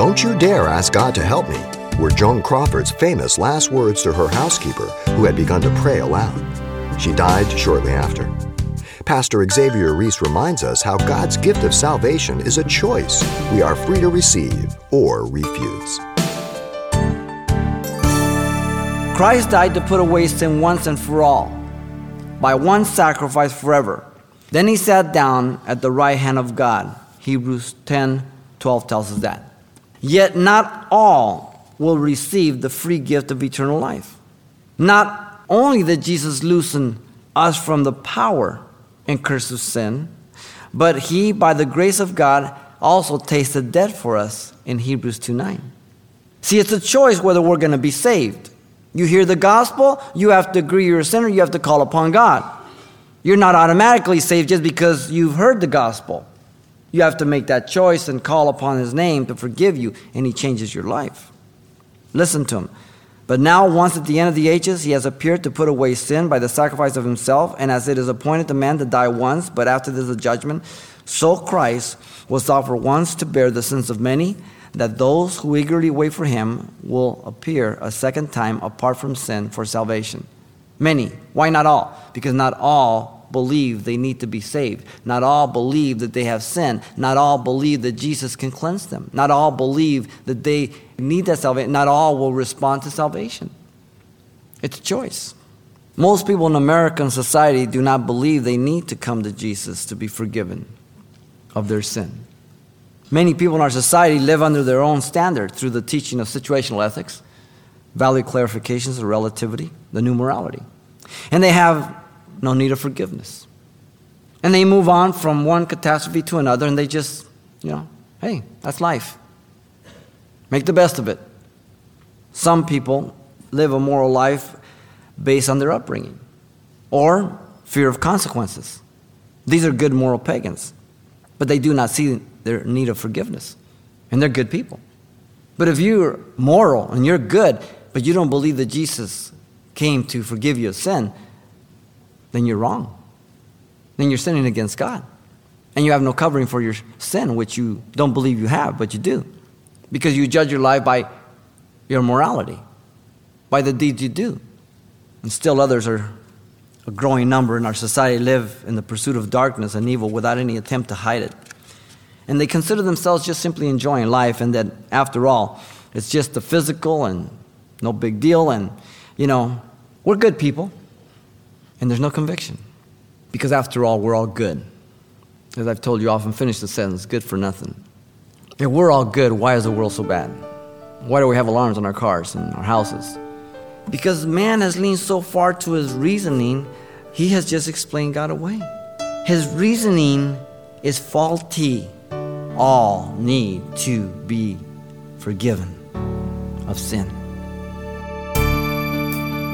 Don't You Dare Ask God to Help Me were Joan Crawford's famous last words to her housekeeper who had begun to pray aloud. She died shortly after. Pastor Xavier Reese reminds us how God's gift of salvation is a choice we are free to receive or refuse. Christ died to put away sin once and for all, by one sacrifice forever. Then he sat down at the right hand of God. Hebrews 10 12 tells us that. Yet not all will receive the free gift of eternal life. Not only did Jesus loosen us from the power and curse of sin, but he, by the grace of God, also tasted death for us in Hebrews 2 9. See, it's a choice whether we're going to be saved. You hear the gospel, you have to agree you're a sinner, you have to call upon God. You're not automatically saved just because you've heard the gospel. You have to make that choice and call upon His name to forgive you, and He changes your life. Listen to Him. But now, once at the end of the ages, He has appeared to put away sin by the sacrifice of Himself, and as it is appointed to man to die once, but after this a judgment, so Christ was offered once to bear the sins of many that those who eagerly wait for him will appear a second time apart from sin for salvation. Many. Why not all? Because not all believe they need to be saved. Not all believe that they have sin. Not all believe that Jesus can cleanse them. Not all believe that they need that salvation. Not all will respond to salvation. It's a choice. Most people in American society do not believe they need to come to Jesus to be forgiven of their sin. Many people in our society live under their own standard through the teaching of situational ethics, value clarifications of relativity, the new morality. And they have no need of forgiveness. And they move on from one catastrophe to another and they just, you know, hey, that's life. Make the best of it. Some people live a moral life based on their upbringing or fear of consequences. These are good moral pagans, but they do not see their need of forgiveness. And they're good people. But if you're moral and you're good, but you don't believe that Jesus came to forgive you of sin, then you're wrong. Then you're sinning against God. And you have no covering for your sin, which you don't believe you have, but you do. Because you judge your life by your morality, by the deeds you do. And still others are a growing number in our society live in the pursuit of darkness and evil without any attempt to hide it and they consider themselves just simply enjoying life and that after all, it's just the physical and no big deal. And, you know, we're good people and there's no conviction because after all, we're all good. As I've told you, often finish the sentence good for nothing. If we're all good, why is the world so bad? Why do we have alarms on our cars and our houses? Because man has leaned so far to his reasoning, he has just explained God away. His reasoning is faulty all need to be forgiven of sin.